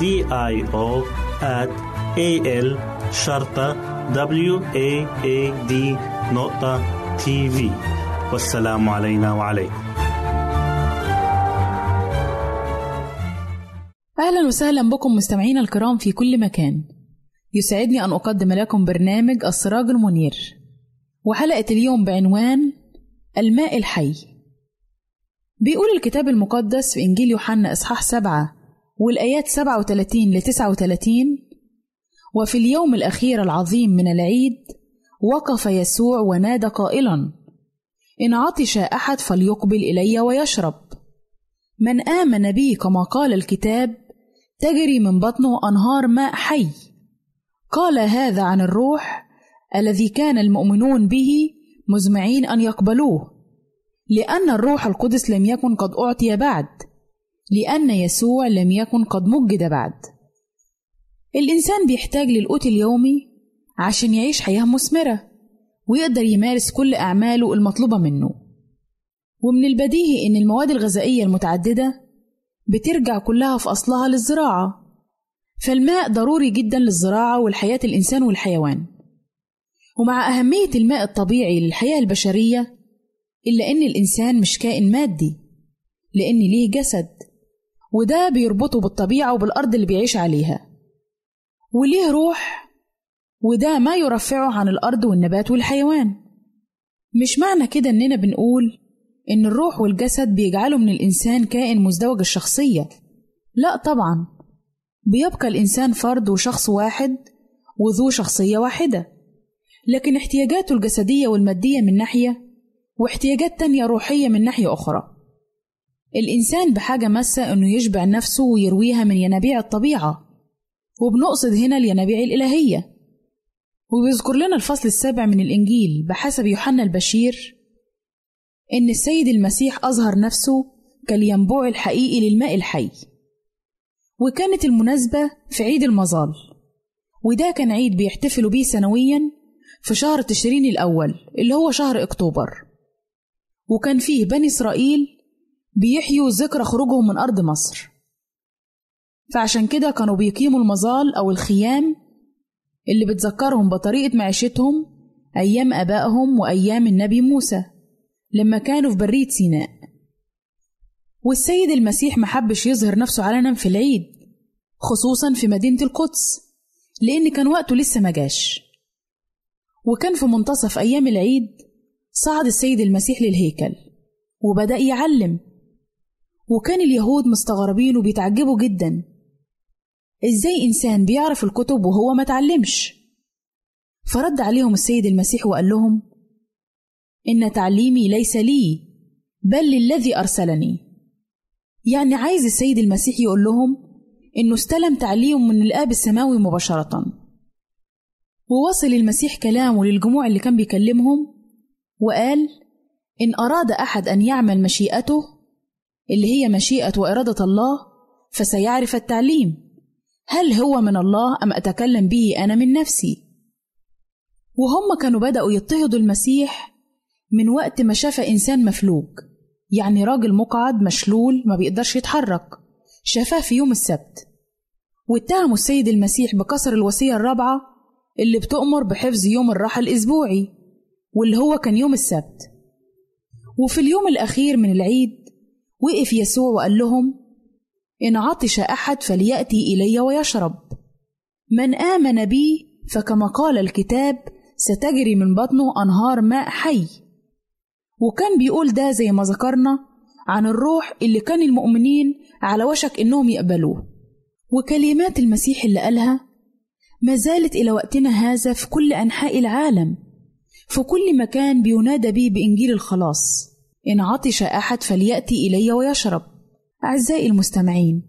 I O at A L شرطة W A A D نقطة تي في والسلام علينا وعليكم. أهلا وسهلا بكم مستمعينا الكرام في كل مكان. يسعدني أن أقدم لكم برنامج السراج المنير. وحلقة اليوم بعنوان الماء الحي. بيقول الكتاب المقدس في إنجيل يوحنا إصحاح سبعة والآيات 37 ل 39 وفي اليوم الأخير العظيم من العيد وقف يسوع ونادى قائلا إن عطش أحد فليقبل إلي ويشرب. من آمن بي كما قال الكتاب تجري من بطنه أنهار ماء حي. قال هذا عن الروح الذي كان المؤمنون به مزمعين أن يقبلوه لأن الروح القدس لم يكن قد أعطي بعد. لأن يسوع لم يكن قد مجد بعد. الإنسان بيحتاج للقوت اليومي عشان يعيش حياة مثمرة ويقدر يمارس كل أعماله المطلوبة منه. ومن البديهي إن المواد الغذائية المتعددة بترجع كلها في أصلها للزراعة. فالماء ضروري جدا للزراعة والحياة الإنسان والحيوان. ومع أهمية الماء الطبيعي للحياة البشرية إلا إن الإنسان مش كائن مادي لأن ليه جسد. وده بيربطه بالطبيعة وبالأرض اللي بيعيش عليها. وليه روح؟ وده ما يرفعه عن الأرض والنبات والحيوان. مش معنى كده إننا بنقول إن الروح والجسد بيجعلوا من الإنسان كائن مزدوج الشخصية. لا طبعا. بيبقى الإنسان فرد وشخص واحد وذو شخصية واحدة. لكن احتياجاته الجسدية والمادية من ناحية واحتياجات تانية روحية من ناحية أخرى. الإنسان بحاجة ماسة إنه يشبع نفسه ويرويها من ينابيع الطبيعة وبنقصد هنا الينابيع الإلهية. وبيذكر لنا الفصل السابع من الإنجيل بحسب يوحنا البشير إن السيد المسيح أظهر نفسه كالينبوع الحقيقي للماء الحي. وكانت المناسبة في عيد المظال وده كان عيد بيحتفلوا بيه سنويا في شهر تشرين الأول اللي هو شهر أكتوبر. وكان فيه بني إسرائيل بيحيوا ذكرى خروجهم من أرض مصر. فعشان كده كانوا بيقيموا المظال أو الخيام اللي بتذكرهم بطريقة معيشتهم أيام آبائهم وأيام النبي موسى لما كانوا في برية سيناء. والسيد المسيح محبش يظهر نفسه علنا في العيد خصوصا في مدينة القدس لأن كان وقته لسه مجاش وكان في منتصف أيام العيد صعد السيد المسيح للهيكل وبدأ يعلم وكان اليهود مستغربين وبيتعجبوا جدا. إزاي إنسان بيعرف الكتب وهو ما تعلمش؟ فرد عليهم السيد المسيح وقال لهم إن تعليمي ليس لي بل للذي أرسلني. يعني عايز السيد المسيح يقول لهم إنه استلم تعليم من الآب السماوي مباشرة. ووصل المسيح كلامه للجموع اللي كان بيكلمهم وقال إن أراد أحد أن يعمل مشيئته اللي هي مشيئة وإرادة الله فسيعرف التعليم. هل هو من الله أم أتكلم به أنا من نفسي؟ وهم كانوا بدأوا يضطهدوا المسيح من وقت ما شاف إنسان مفلوج يعني راجل مقعد مشلول ما بيقدرش يتحرك شافاه في يوم السبت. واتهموا السيد المسيح بكسر الوصية الرابعة اللي بتؤمر بحفظ يوم الراحة الأسبوعي واللي هو كان يوم السبت. وفي اليوم الأخير من العيد وقف يسوع وقال لهم إن عطش أحد فليأتي إلي ويشرب. من آمن بي فكما قال الكتاب ستجري من بطنه أنهار ماء حي. وكان بيقول ده زي ما ذكرنا عن الروح اللي كان المؤمنين على وشك إنهم يقبلوه. وكلمات المسيح اللي قالها ما زالت إلى وقتنا هذا في كل أنحاء العالم في كل مكان بينادى به بإنجيل الخلاص. إن عطش أحد فليأتي إلي ويشرب. أعزائي المستمعين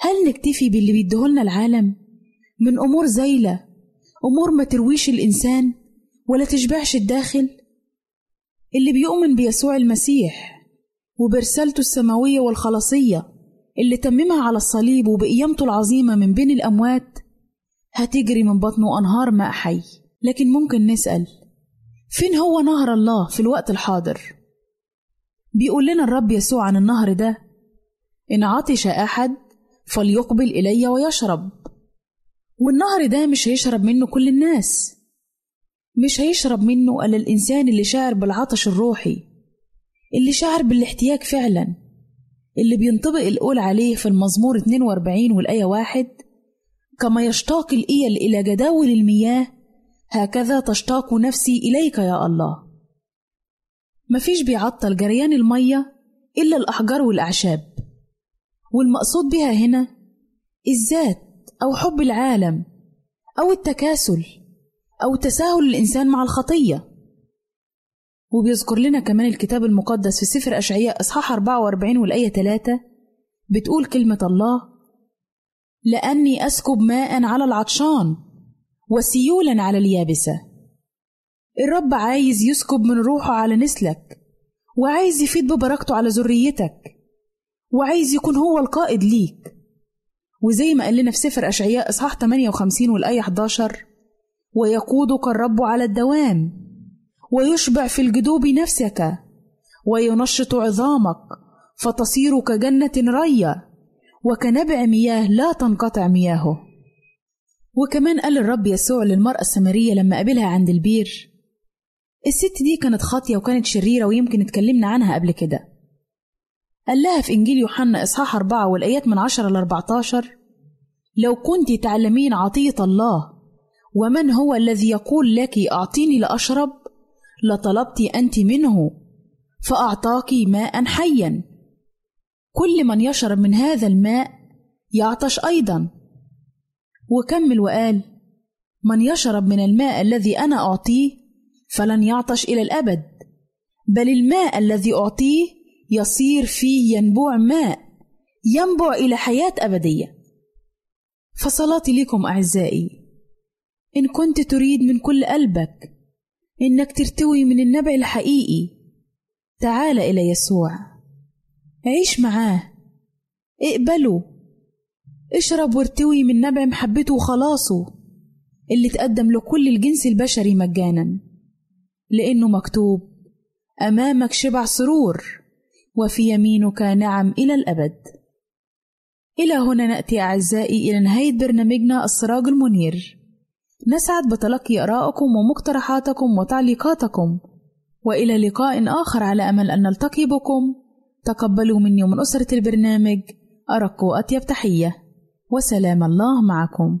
هل نكتفي باللي بيديهولنا العالم؟ من أمور زايلة أمور ما ترويش الإنسان ولا تشبعش الداخل؟ اللي بيؤمن بيسوع المسيح وبرسالته السماوية والخلاصية اللي تممها على الصليب وبقيامته العظيمة من بين الأموات هتجري من بطنه أنهار ماء حي لكن ممكن نسأل فين هو نهر الله في الوقت الحاضر؟ بيقول لنا الرب يسوع عن النهر ده إن عطش أحد فليقبل إلي ويشرب. والنهر ده مش هيشرب منه كل الناس مش هيشرب منه إلا الإنسان اللي شاعر بالعطش الروحي اللي شاعر بالاحتياج فعلا اللي بينطبق القول عليه في المزمور 42 والآية واحد كما يشتاق الإيل إلى جداول المياه هكذا تشتاق نفسي إليك يا الله. مفيش بيعطل جريان المية إلا الأحجار والأعشاب. والمقصود بها هنا الذات أو حب العالم أو التكاسل أو تساهل الإنسان مع الخطية. وبيذكر لنا كمان الكتاب المقدس في سفر أشعياء إصحاح 44 والآية 3 بتقول كلمة الله لأني أسكب ماء على العطشان وسيولا على اليابسة. الرب عايز يسكب من روحه على نسلك وعايز يفيد ببركته على ذريتك وعايز يكون هو القائد ليك. وزي ما قال لنا في سفر أشعياء إصحاح 58 والآية 11 ويقودك الرب على الدوام ويشبع في الجدوب نفسك وينشط عظامك فتصير كجنة رية وكنبع مياه لا تنقطع مياهه. وكمان قال الرب يسوع للمرأة السامرية لما قابلها عند البير الست دي كانت خاطية وكانت شريرة ويمكن اتكلمنا عنها قبل كده. قال لها في إنجيل يوحنا إصحاح أربعة والآيات من عشرة لأربعة عشر لو كنت تعلمين عطية الله ومن هو الذي يقول لك أعطيني لأشرب لطلبت أنت منه فأعطاك ماء حيا. كل من يشرب من هذا الماء يعطش أيضا. وكمل وقال من يشرب من الماء الذي أنا أعطيه فلن يعطش إلى الأبد. بل الماء الذي أعطيه يصير فيه ينبوع ماء ينبع إلى حياة أبدية. فصلاتي لكم أعزائي إن كنت تريد من كل قلبك إنك ترتوي من النبع الحقيقي تعال إلى يسوع. عيش معاه. اقبله. اشرب وارتوي من نبع محبته وخلاصه اللي تقدم لكل الجنس البشري مجانا. لأنه مكتوب أمامك شبع سرور وفي يمينك نعم إلى الأبد. إلى هنا نأتي أعزائي إلى نهاية برنامجنا السراج المنير. نسعد بتلقي آرائكم ومقترحاتكم وتعليقاتكم وإلى لقاء آخر على أمل أن نلتقي بكم. تقبلوا مني ومن أسرة البرنامج أرق وأطيب تحية وسلام الله معكم.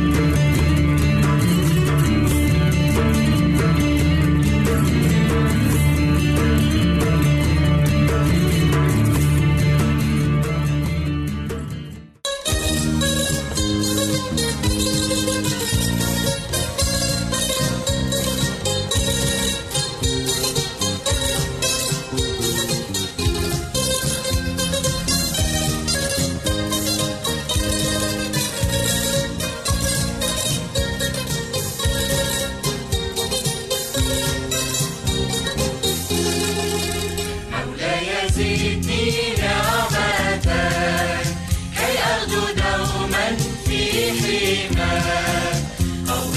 الوعد.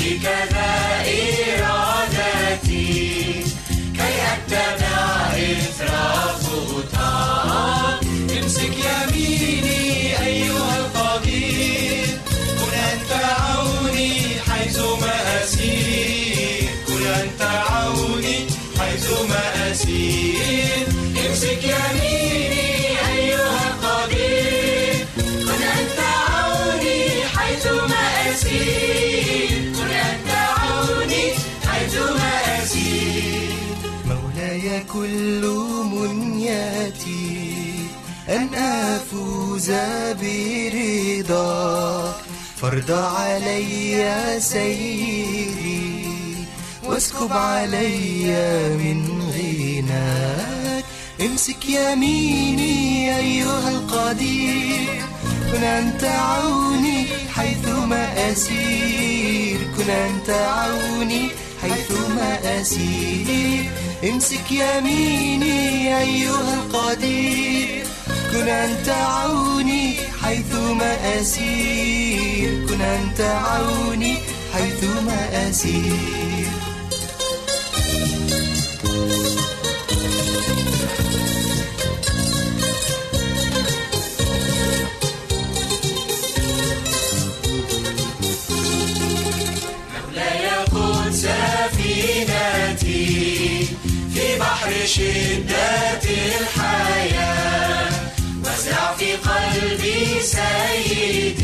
كل أفوز برضاك. فرض علي سيري واسكب علي من غناك. امسك يميني أيها القدير. كن أنت عوني حيثما أسير. كن أنت عوني حيثما أسير. امسك يميني أيها القدير. كن أنت عوني حيثما أسير. كن أنت عوني حيثما أسير. بحر شدة الحياة. سيدي.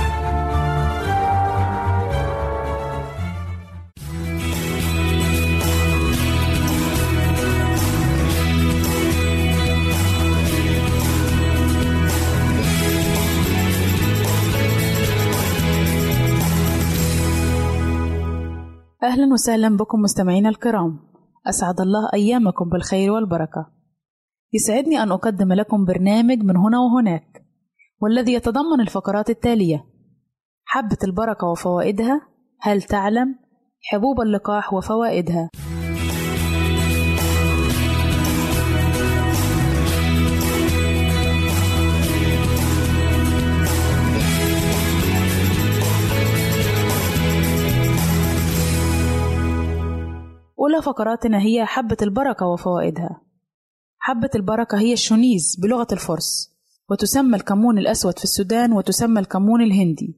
أهلا وسهلا بكم مستمعينا الكرام. أسعد الله أيامكم بالخير والبركة. يسعدني أن أقدم لكم برنامج من هنا وهناك والذي يتضمن الفقرات التالية. حبة البركة وفوائدها هل تعلم حبوب اللقاح وفوائدها؟ أولى فقراتنا هي حبة البركة وفوائدها. حبة البركة هي الشونيز بلغة الفرس وتسمى الكمون الأسود في السودان وتسمى الكمون الهندي.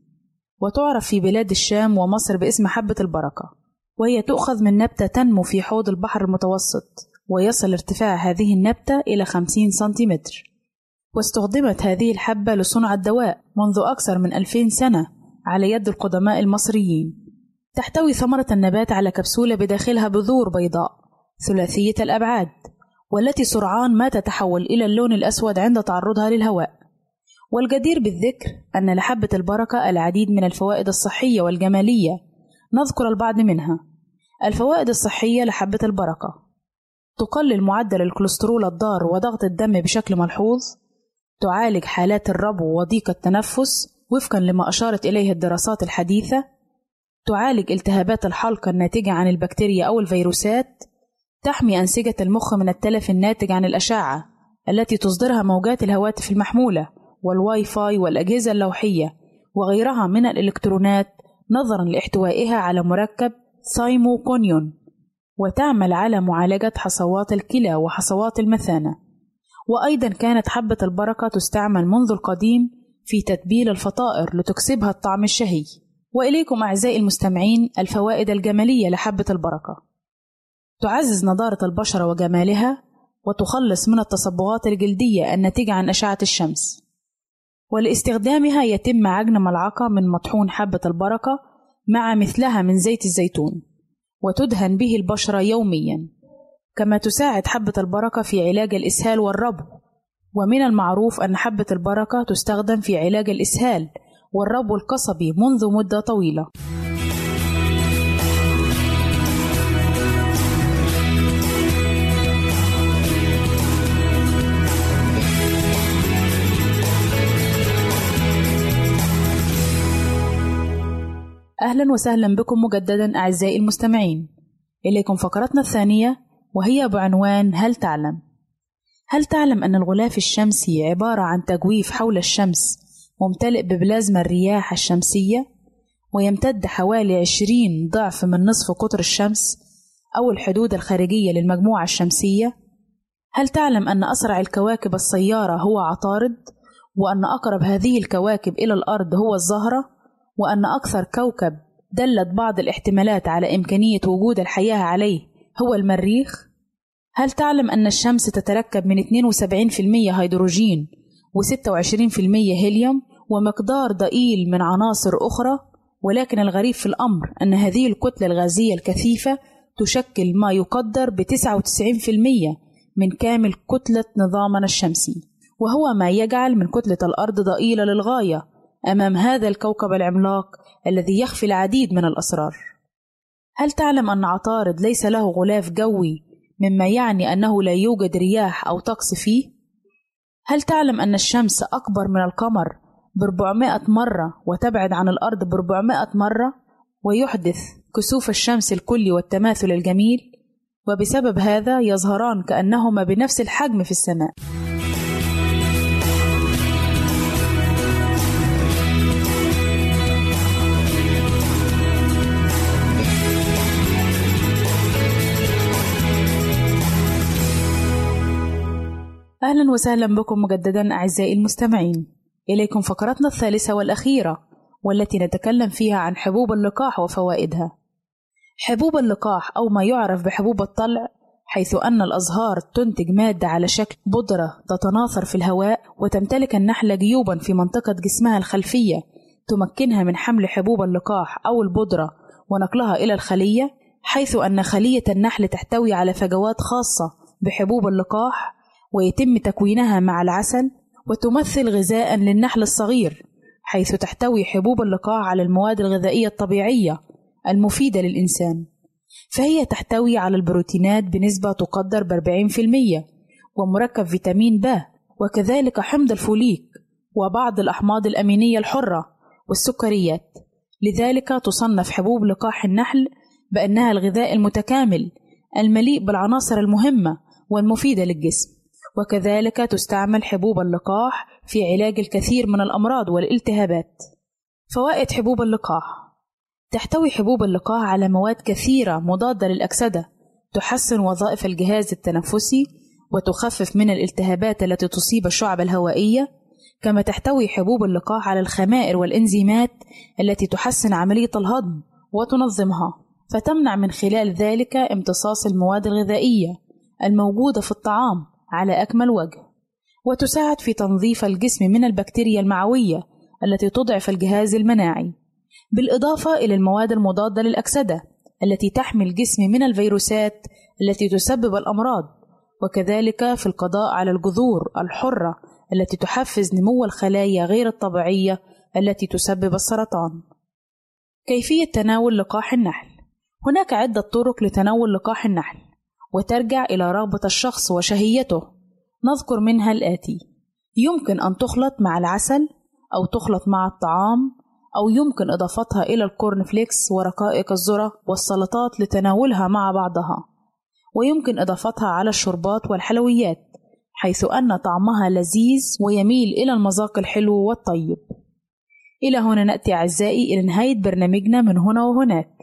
وتعرف في بلاد الشام ومصر باسم حبة البركة. وهي تؤخذ من نبتة تنمو في حوض البحر المتوسط ويصل ارتفاع هذه النبتة إلى 50 سنتيمتر. واستخدمت هذه الحبة لصنع الدواء منذ أكثر من 2000 سنة على يد القدماء المصريين. تحتوي ثمرة النبات على كبسولة بداخلها بذور بيضاء ثلاثية الأبعاد والتي سرعان ما تتحول إلى اللون الأسود عند تعرضها للهواء. والجدير بالذكر أن لحبة البركة العديد من الفوائد الصحية والجمالية نذكر البعض منها. الفوائد الصحية لحبة البركة تقلل معدل الكوليسترول الضار وضغط الدم بشكل ملحوظ تعالج حالات الربو وضيق التنفس وفقا لما أشارت إليه الدراسات الحديثة تعالج التهابات الحلق الناتجة عن البكتيريا أو الفيروسات تحمي أنسجة المخ من التلف الناتج عن الأشعة التي تصدرها موجات الهواتف المحمولة والواي فاي والأجهزة اللوحية وغيرها من الإلكترونات نظرا لاحتوائها على مركب ثيموكينون وتعمل على معالجة حصوات الكلى وحصوات المثانة. وأيضا كانت حبة البركة تستعمل منذ القديم في تتبيل الفطائر لتكسبها الطعم الشهي. وإليكم أعزائي المستمعين الفوائد الجمالية لحبة البركة. تعزز نضارة البشرة وجمالها وتخلص من التصبغات الجلدية الناتجة عن أشعة الشمس. ولاستخدامها يتم عجن ملعقة من مطحون حبة البركة مع مثلها من زيت الزيتون وتدهن به البشرة يوميا كما تساعد حبة البركة في علاج الإسهال والربو. ومن المعروف أن حبة البركة تستخدم في علاج الإسهال والربو القصبي منذ مدة طويلة أهلا وسهلا بكم مجددا أعزائي المستمعين إليكم فقرتنا الثانية وهي بعنوان هل تعلم؟ هل تعلم أن الغلاف الشمسي عبارة عن تجويف حول الشمس ممتلئ ببلازما الرياح الشمسية ويمتد حوالي عشرين ضعف من نصف قطر الشمس أو الحدود الخارجية للمجموعة الشمسية؟ هل تعلم أن أسرع الكواكب السيارة هو عطارد؟ وأن أقرب هذه الكواكب إلى الأرض هو الزهرة؟ وأن أكثر كوكب دلت بعض الاحتمالات على إمكانية وجود الحياة عليه هو المريخ؟ هل تعلم أن الشمس تتركب من 72% هيدروجين و26% هيليوم ومقدار ضئيل من عناصر أخرى؟ ولكن الغريب في الأمر أن هذه الكتلة الغازية الكثيفة تشكل ما يقدر ب 99% من كامل كتلة نظامنا الشمسي وهو ما يجعل من كتلة الأرض ضئيلة للغاية أمام هذا الكوكب العملاق الذي يخفي العديد من الأسرار. هل تعلم أن عطارد ليس له غلاف جوي مما يعني أنه لا يوجد رياح أو طقس فيه؟ هل تعلم أن الشمس أكبر من القمر ب 400 مرة وتبعد عن الأرض ب 400 مرة ويحدث كسوف الشمس الكلي والتماثل الجميل وبسبب هذا يظهران كأنهما بنفس الحجم في السماء. أهلا وسهلا بكم مجددا أعزائي المستمعين. إليكم فقرتنا الثالثة والأخيرة والتي نتكلم فيها عن حبوب اللقاح وفوائدها. حبوب اللقاح أو ما يعرف بحبوب الطلع حيث أن الأزهار تنتج مادة على شكل بودرة تتناثر في الهواء وتمتلك النحلة جيوبا في منطقة جسمها الخلفية تمكنها من حمل حبوب اللقاح أو البودرة ونقلها إلى الخلية حيث أن خلية النحل تحتوي على فجوات خاصة بحبوب اللقاح ويتم تكوينها مع العسل وتمثل غذاء للنحل الصغير حيث تحتوي حبوب اللقاح على المواد الغذائية الطبيعية المفيدة للإنسان. فهي تحتوي على البروتينات بنسبة تقدر ب 40% ومركب فيتامين ب وكذلك حمض الفوليك وبعض الأحماض الأمينية الحرة والسكريات. لذلك تصنف حبوب لقاح النحل بأنها الغذاء المتكامل المليء بالعناصر المهمة والمفيدة للجسم. وكذلك تستعمل حبوب اللقاح في علاج الكثير من الأمراض والالتهابات. فوائد حبوب اللقاح. تحتوي حبوب اللقاح على مواد كثيرة مضادة للأكسدة تحسن وظائف الجهاز التنفسي وتخفف من الالتهابات التي تصيب الشعب الهوائية كما تحتوي حبوب اللقاح على الخمائر والإنزيمات التي تحسن عملية الهضم وتنظمها. فتمنع من خلال ذلك امتصاص المواد الغذائية الموجودة في الطعام. على أكمل وجه وتساعد في تنظيف الجسم من البكتيريا المعوية التي تضعف الجهاز المناعي بالإضافة إلى المواد المضادة للأكسدة التي تحمي الجسم من الفيروسات التي تسبب الأمراض وكذلك في القضاء على الجذور الحرة التي تحفز نمو الخلايا غير الطبيعية التي تسبب السرطان. كيفية تناول لقاح النحل هناك عدة طرق لتناول لقاح النحل وترجع إلى رغبة الشخص وشهيته. نذكر منها الآتي. يمكن أن تخلط مع العسل أو تخلط مع الطعام أو يمكن إضافتها إلى الكورن فليكس ورقائق الذرة والسلطات لتناولها مع بعضها. ويمكن إضافتها على الشربات والحلويات حيث أن طعمها لذيذ ويميل إلى المذاق الحلو والطيب. إلى هنا نأتي أعزائي إلى نهاية برنامجنا من هنا وهناك.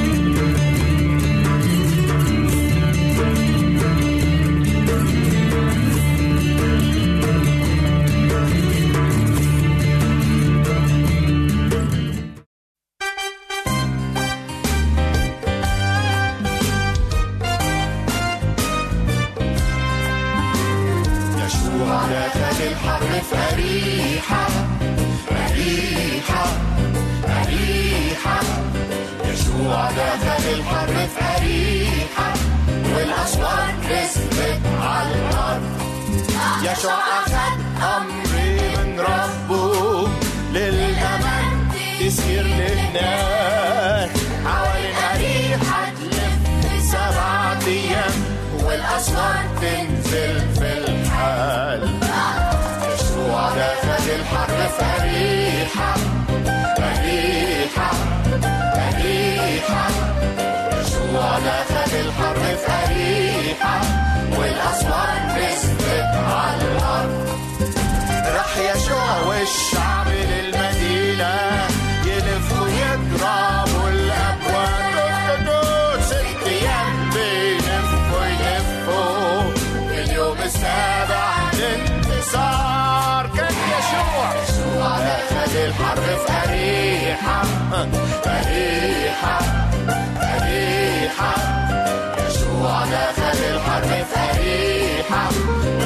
دخل الحرب في أريحة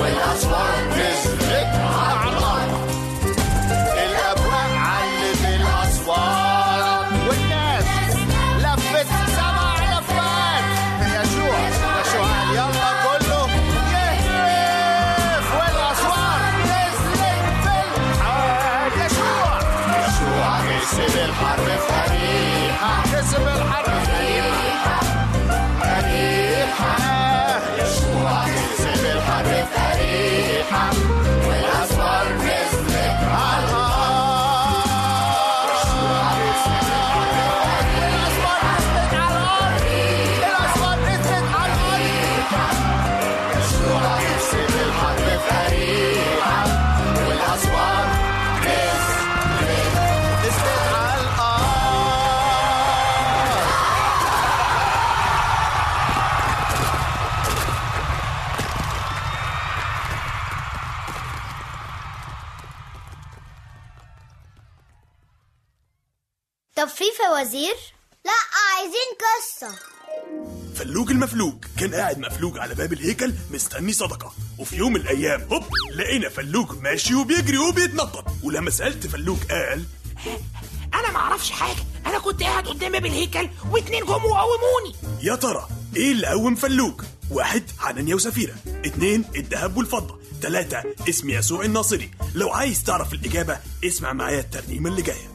والأسوار نزلت فوازير؟ لا عايزين قصة. فلوج المفلوج كان قاعد مفلوج على باب الهيكل مستني صدقة. وفي يوم من الأيام هوب لقينا فلوج ماشي وبيجري وبيتنطط. ولما سألت فلوج قال أنا ما أعرفش حاجة. أنا كنت قاعد قدام باب الهيكل واتنين جم وقوموني. يا ترى إيه اللي قوم فلوج واحد حنانيا وسفيرة. اتنين الذهب والفضة. تلاتة اسم يسوع الناصري. لو عايز تعرف الإجابة اسمع معايا الترنيمة اللي جاية.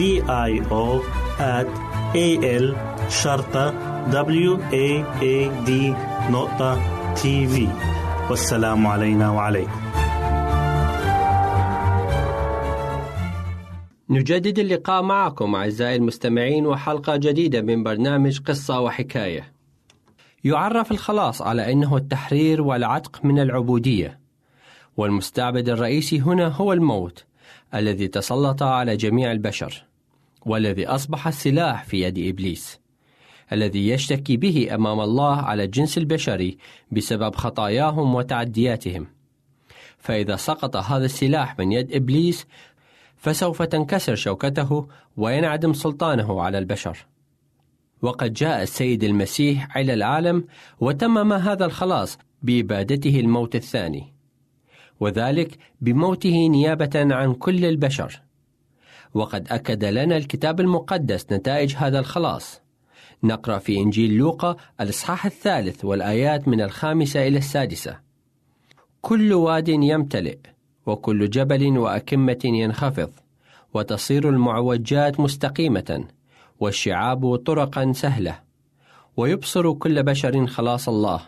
I O at A L شرطة W A A D نقطة تي في والسلام علينا وعليكم. نجدد اللقاء معكم أعزائي المستمعين وحلقة جديدة من برنامج قصة وحكاية. يعرف الخلاص على أنه التحرير والعتق من العبودية، والمستعبد الرئيسي هنا هو الموت. الذي تسلط على جميع البشر، والذي أصبح السلاح في يد إبليس، الذي يشتكي به أمام الله على الجنس البشري بسبب خطاياهم وتعدياتهم. فإذا سقط هذا السلاح من يد إبليس فسوف تنكسر شوكته وينعدم سلطانه على البشر. وقد جاء السيد المسيح إلى العالم وتمم هذا الخلاص بإبادته الموت الثاني، وذلك بموته نيابة عن كل البشر. وقد أكد لنا الكتاب المقدس نتائج هذا الخلاص. نقرأ في إنجيل لوقا الإصحاح الثالث والآيات من الخامسة إلى السادسة. كل واد يمتلئ وكل جبل وأكمة ينخفض وتصير المعوجات مستقيمة والشعاب طرقا سهلة ويبصر كل بشر خلاص الله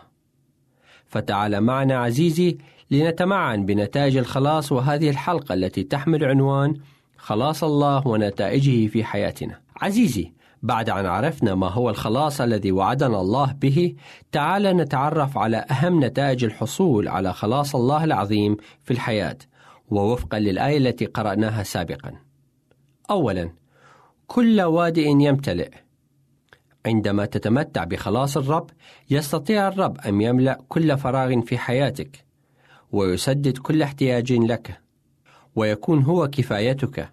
فتعال معنا عزيزي لنتمعن بنتائج الخلاص وهذه الحلقة التي تحمل عنوان خلاص الله ونتائجه في حياتنا. عزيزي بعد أن عرفنا ما هو الخلاص الذي وعدنا الله به تعال نتعرف على أهم نتائج الحصول على خلاص الله العظيم في الحياة ووفقا للآية التي قرأناها سابقا. أولا كل وادئ يمتلئ. عندما تتمتع بخلاص الرب يستطيع الرب أن يملأ كل فراغ في حياتك. ويسدد كل احتياج لك ويكون هو كفايتك.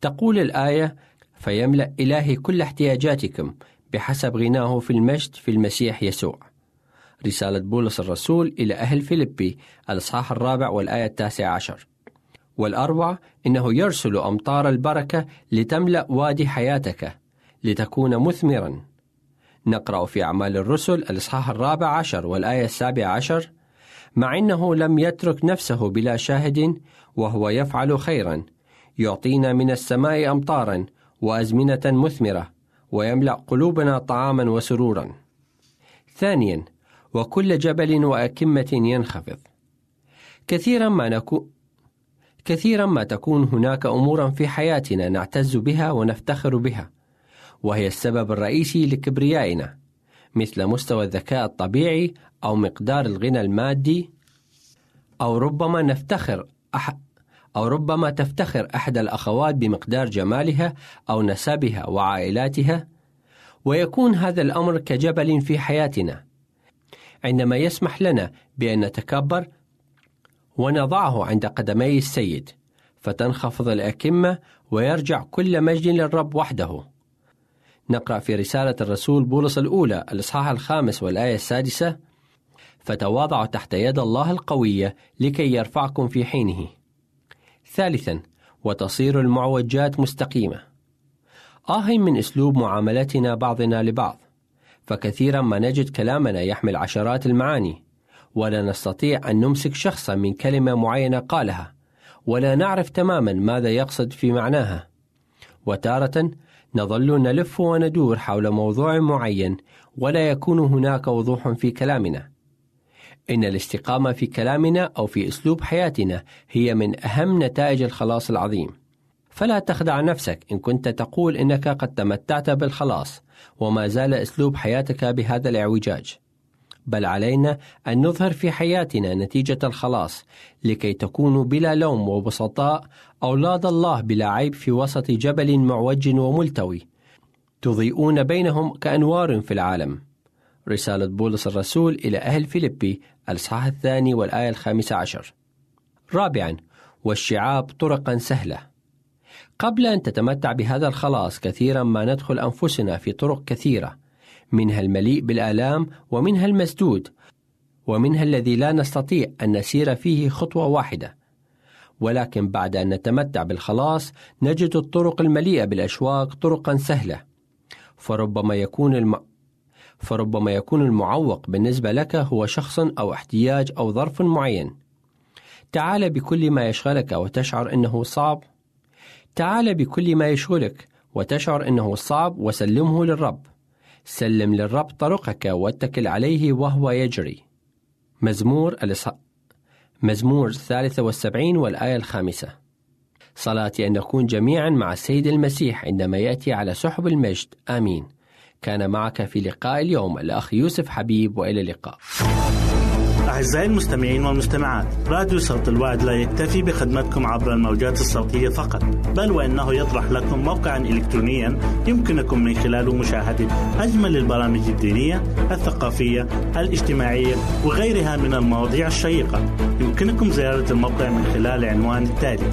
تقول الآية فيملأ إلهي كل احتياجاتكم بحسب غناه في المجد في المسيح يسوع. رسالة بولس الرسول إلى أهل فيلبي الإصحاح الرابع والآية التاسعة عشر. والأروع إنه يرسل أمطار البركة لتملأ وادي حياتك لتكون مثمرا. نقرأ في أعمال الرسل الإصحاح الرابع عشر والآية السابعة عشر مع أنه لم يترك نفسه بلا شاهد وهو يفعل خيرا يعطينا من السماء أمطارا وأزمنة مثمرة ويملأ قلوبنا طعاما وسرورا. ثانيا وكل جبل وأكمة ينخفض. كثيرا ما نكون كثيرا ما تكون هناك امورا في حياتنا نعتز بها ونفتخر بها وهي السبب الرئيسي لكبريائنا مثل مستوى الذكاء الطبيعي أو مقدار الغنى المادي أو ربما نفتخر أح أو ربما تفتخر أحد الأخوات بمقدار جمالها أو نسبها وعائلاتها ويكون هذا الأمر كجبل في حياتنا. عندما يسمح لنا بأن نتكبر ونضعه عند قدمي السيد فتنخفض الأكمة ويرجع كل مجد للرب وحده. نقرأ في رسالة الرسول بولس الأولى الإصحاح الخامس والآية السادسة فتواضعوا تحت يد الله القوية لكي يرفعكم في حينه. ثالثا وتصير المعوجات مستقيمة. آه من أسلوب معاملتنا بعضنا لبعض. فكثيرا ما نجد كلامنا يحمل عشرات المعاني ولا نستطيع أن نمسك شخصا من كلمة معينة قالها ولا نعرف تماما ماذا يقصد في معناها. وتارة نظل نلف وندور حول موضوع معين ولا يكون هناك وضوح في كلامنا. إن الاستقامة في كلامنا أو في أسلوب حياتنا هي من أهم نتائج الخلاص العظيم. فلا تخدع نفسك إن كنت تقول إنك قد تمتعت بالخلاص وما زال أسلوب حياتك بهذا الاعوجاج. بل علينا أن نظهر في حياتنا نتيجة الخلاص لكي تكونوا بلا لوم وبسطاء أولاد الله بلا عيب في وسط جبل معوج وملتوي تضيئون بينهم كأنوار في العالم. رسالة بولس الرسول إلى أهل فيلبي الإصحاح الثاني والآية الخامسة عشر. رابعا والشعاب طرقا سهلة. قبل أن تتمتع بهذا الخلاص كثيرا ما ندخل أنفسنا في طرق كثيرة منها المليء بالآلام ومنها المسدود ومنها الذي لا نستطيع أن نسير فيه خطوة واحدة. ولكن بعد أن نتمتع بالخلاص نجد الطرق المليئة بالأشواق طرقا سهلة. فربما يكون. فربما يكون المعوق بالنسبة لك هو شخص أو احتياج أو ظرف معين. تعال بكل ما يشغلك وتشعر أنه صعب تعال بكل ما يشغلك وتشعر أنه صعب وسلمه للرب. سلم للرب طرقك واتكل عليه وهو يجري. مزمور الإص... مزمور الثالثة والسبعين والآية الخامسة. صلاتي أن نكون جميعا مع السيد المسيح عندما يأتي على سحب المجد. آمين. كان معك في لقاء اليوم. الأخ يوسف حبيب وإلى اللقاء. أعزائي المستمعين والمستمعات راديو صوت الوعد لا يكتفي بخدمتكم عبر الموجات الصوتية فقط بل وإنه يطرح لكم موقعا إلكترونيا يمكنكم من خلاله مشاهدة أجمل البرامج الدينية الثقافية الاجتماعية وغيرها من المواضيع الشيقة. يمكنكم زيارة الموقع من خلال العنوان التالي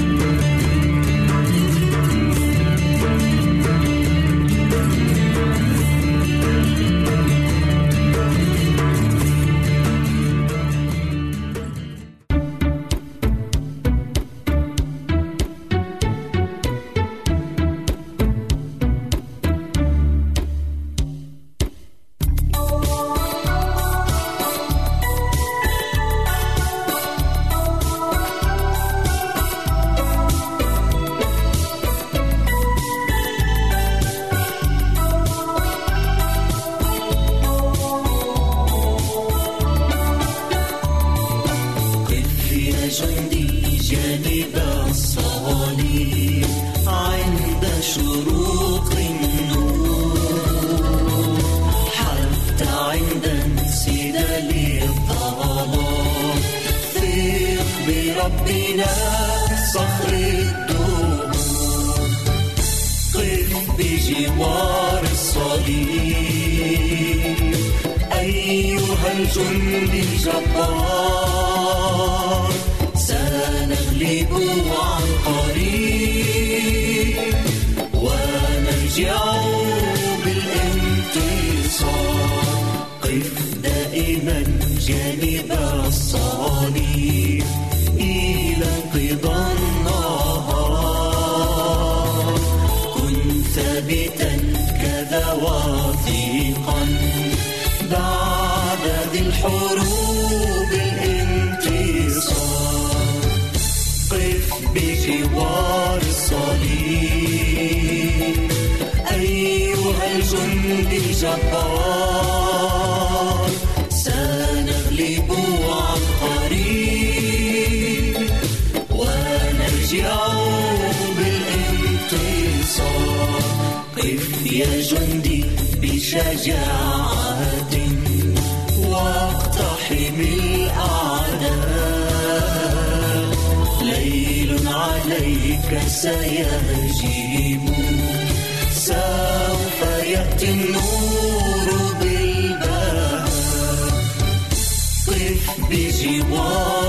سنغلب عن قريب ونرجع بالانتصار. سيهجم سوف يأتي النور بالبهاء قف بجوار.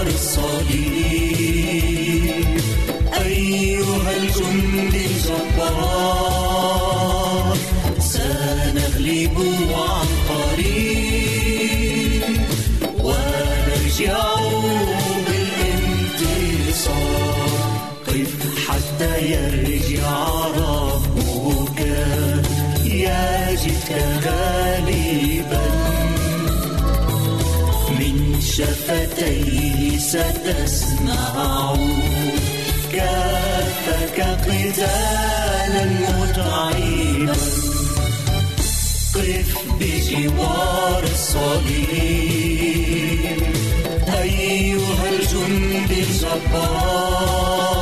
ستسمع كافك قتالا متعبا قف بجوار الصليب أيها الجند الجبار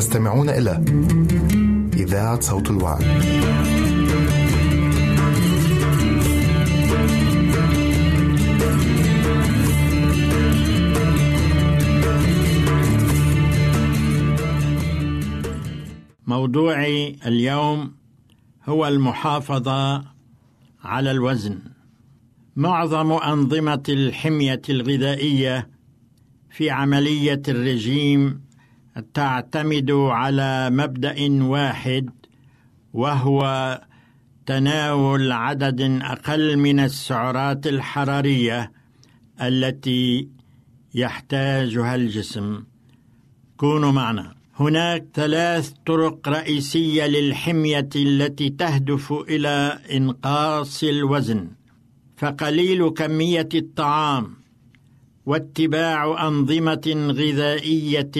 تستمعون إلى إذاعة صوت الوعد موضوعي اليوم هو المحافظة على الوزن. معظم أنظمة الحمية الغذائية في عملية الرجيم تعتمد على مبدأ واحد وهو تناول عدد أقل من السعرات الحرارية التي يحتاجها الجسم. كونوا معنا. هناك ثلاث طرق رئيسية للحمية التي تهدف إلى إنقاص الوزن فقليل كمية الطعام واتباع أنظمة غذائية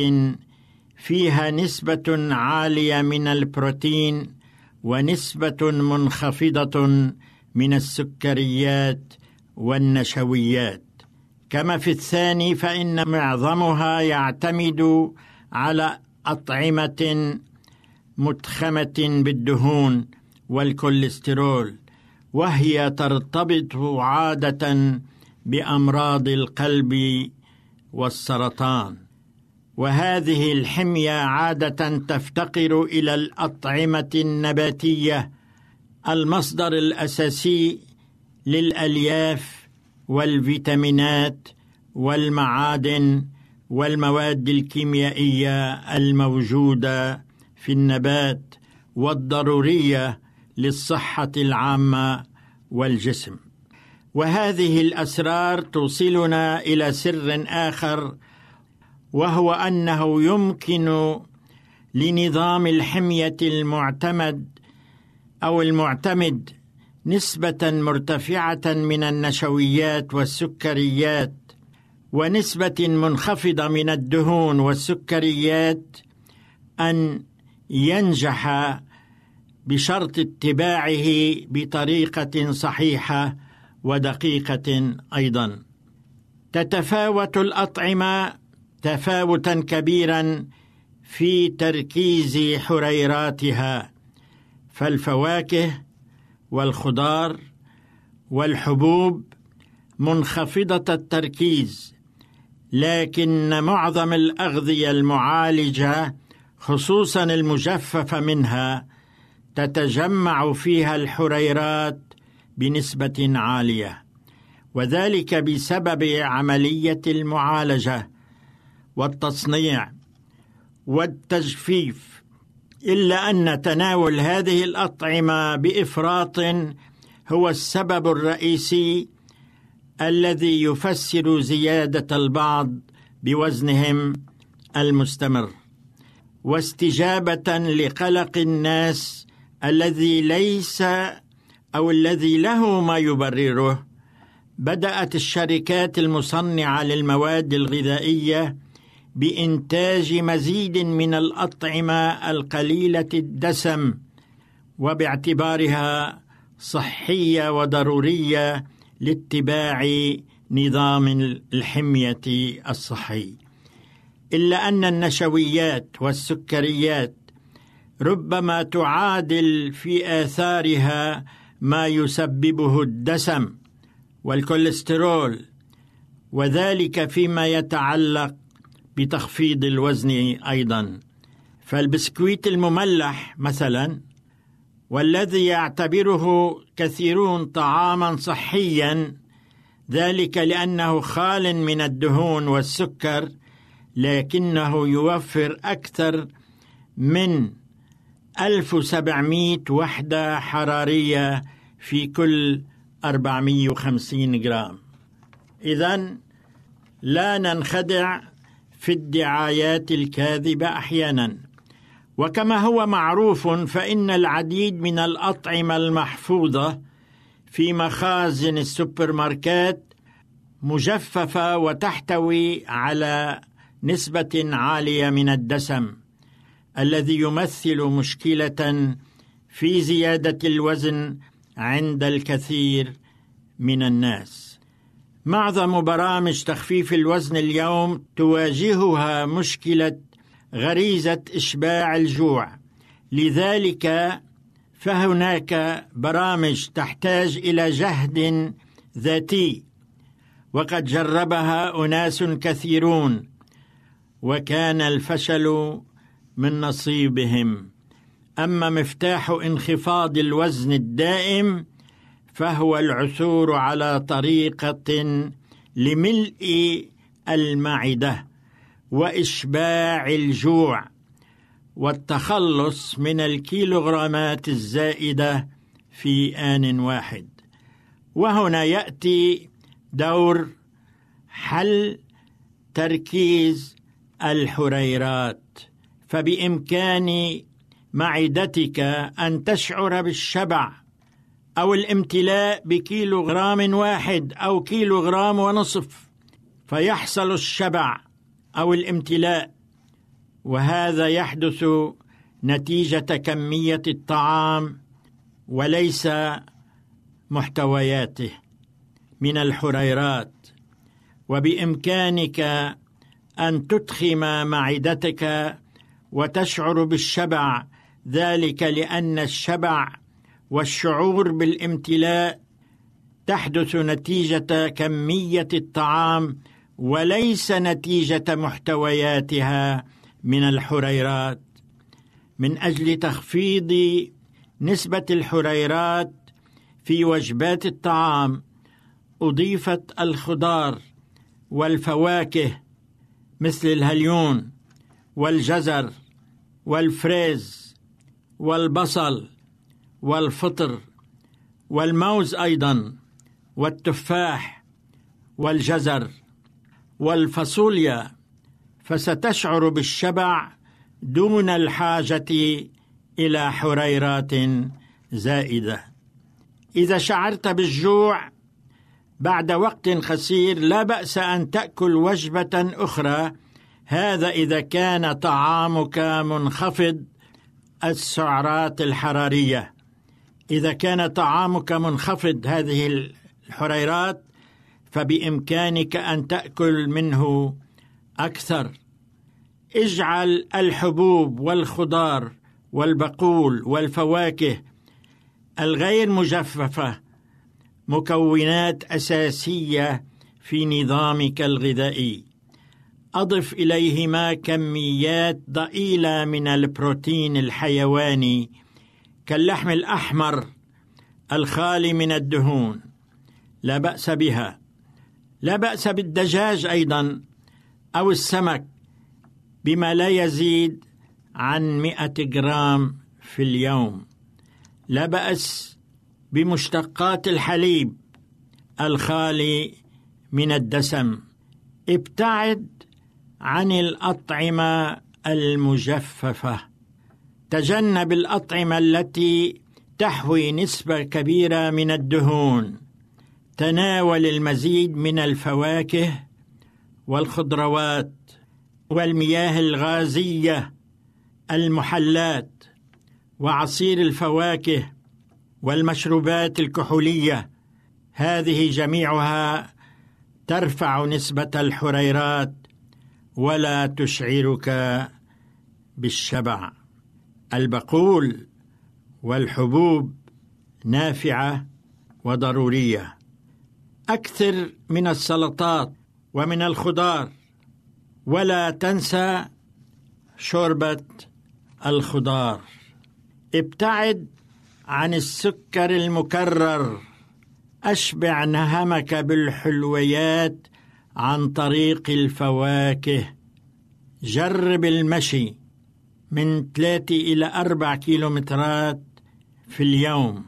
فيها نسبة عالية من البروتين ونسبة منخفضة من السكريات والنشويات. كما في الثاني فإن معظمها يعتمد على أطعمة متخمة بالدهون والكوليسترول وهي ترتبط عادة بأمراض القلب والسرطان. وهذه الحمية عادة تفتقر إلى الأطعمة النباتية المصدر الأساسي للألياف والفيتامينات والمعادن والمواد الكيميائية الموجودة في النبات والضرورية للصحة العامة والجسم. وهذه الأسرار توصلنا إلى سر آخر وهو أنه يمكن لنظام الحمية المعتمد أو المعتمد نسبة مرتفعة من النشويات والسكريات ونسبة منخفضة من الدهون والسكريات أن ينجح بشرط اتباعه بطريقة صحيحة ودقيقة أيضا. تتفاوت الأطعمة تفاوتا كبيرا في تركيز حريراتها فالفواكه والخضار والحبوب منخفضة التركيز لكن معظم الأغذية المعالجة خصوصا المجففة منها تتجمع فيها الحريرات بنسبة عالية وذلك بسبب عملية المعالجة. والتصنيع والتجفيف إلا أن تناول هذه الأطعمة بإفراط هو السبب الرئيسي الذي يفسر زيادة البعض بوزنهم المستمر واستجابة لقلق الناس الذي ليس أو الذي له ما يبرره. بدأت الشركات المصنعة للمواد الغذائية بإنتاج مزيد من الأطعمة القليلة الدسم وباعتبارها صحية وضرورية لاتباع نظام الحمية الصحي. إلا أن النشويات والسكريات ربما تعادل في آثارها ما يسببه الدسم والكوليسترول وذلك فيما يتعلق بتخفيض الوزن أيضا. فالبسكويت المملح مثلا والذي يعتبره كثيرون طعاما صحيا ذلك لأنه خال من الدهون والسكر لكنه يوفر أكثر من 1700 وحدة حرارية في كل 450 جرام. اذا لا ننخدع في الدعايات الكاذبة أحيانا. وكما هو معروف فإن العديد من الأطعمة المحفوظة في مخازن السوبر ماركات مجففة وتحتوي على نسبة عالية من الدسم الذي يمثل مشكلة في زيادة الوزن عند الكثير من الناس. معظم برامج تخفيف الوزن اليوم تواجهها مشكلة غريزة إشباع الجوع. لذلك فهناك برامج تحتاج إلى جهد ذاتي وقد جربها أناس كثيرون وكان الفشل من نصيبهم. أما مفتاح انخفاض الوزن الدائم فهو العثور على طريقة لملء المعدة وإشباع الجوع والتخلص من الكيلوغرامات الزائدة في آن واحد. وهنا يأتي دور حل تركيز الحريرات. فبإمكان معدتك أن تشعر بالشبع أو الامتلاء بكيلو غرام واحد أو كيلو غرام ونصف فيحصل الشبع أو الامتلاء وهذا يحدث نتيجة كمية الطعام وليس محتوياته من الحريرات. وبإمكانك أن تدخم معدتك وتشعر بالشبع ذلك لأن الشبع والشعور بالامتلاء تحدث نتيجة كمية الطعام وليس نتيجة محتوياتها من الحريرات. من أجل تخفيض نسبة الحريرات في وجبات الطعام أضيفت الخضار والفواكه مثل الهليون والجزر والفريز والبصل والفطر والموز أيضا والتفاح والجزر والفاصوليا فستشعر بالشبع دون الحاجة إلى حريرات زائدة. إذا شعرت بالجوع بعد وقت قصير لا بأس أن تأكل وجبة أخرى. هذا إذا كان طعامك منخفض السعرات الحرارية. إذا كان طعامك منخفض هذه الحريرات فبإمكانك أن تأكل منه أكثر. اجعل الحبوب والخضار والبقول والفواكه الغير مجففة مكونات أساسية في نظامك الغذائي. أضف إليهما كميات ضئيلة من البروتين الحيواني كاللحم الأحمر الخالي من الدهون. لا بأس بها. لا بأس بالدجاج أيضا أو السمك بما لا يزيد عن مئة جرام في اليوم. لا بأس بمشتقات الحليب الخالي من الدسم. ابتعد عن الأطعمة المجففة. تجنب الأطعمة التي تحوي نسبة كبيرة من الدهون. تناول المزيد من الفواكه والخضروات والمياه الغازية المحلات وعصير الفواكه والمشروبات الكحولية. هذه جميعها ترفع نسبة الحريرات ولا تشعرك بالشبع. البقول والحبوب نافعة وضرورية. أكثر من السلطات ومن الخضار. ولا تنسى شوربة الخضار. ابتعد عن السكر المكرر. أشبع نهمك بالحلويات عن طريق الفواكه. جرب المشي. من ثلاثة إلى أربع كيلومترات في اليوم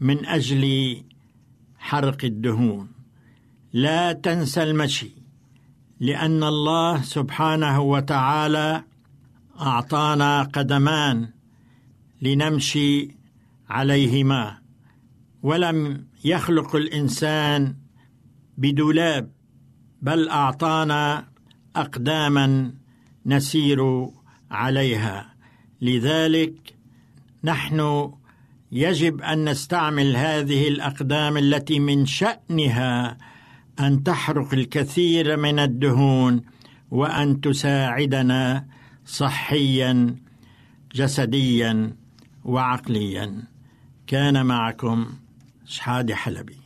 من أجل حرق الدهون. لا تنسى المشي لأن الله سبحانه وتعالى أعطانا قدمان لنمشي عليهما. ولم يخلق الإنسان بدولاب بل أعطانا أقداما نسير عليها. لذلك نحن يجب أن نستعمل هذه الأقدام التي من شأنها أن تحرق الكثير من الدهون وأن تساعدنا صحيا جسديا وعقليا. كان معكم شحادي حلبي.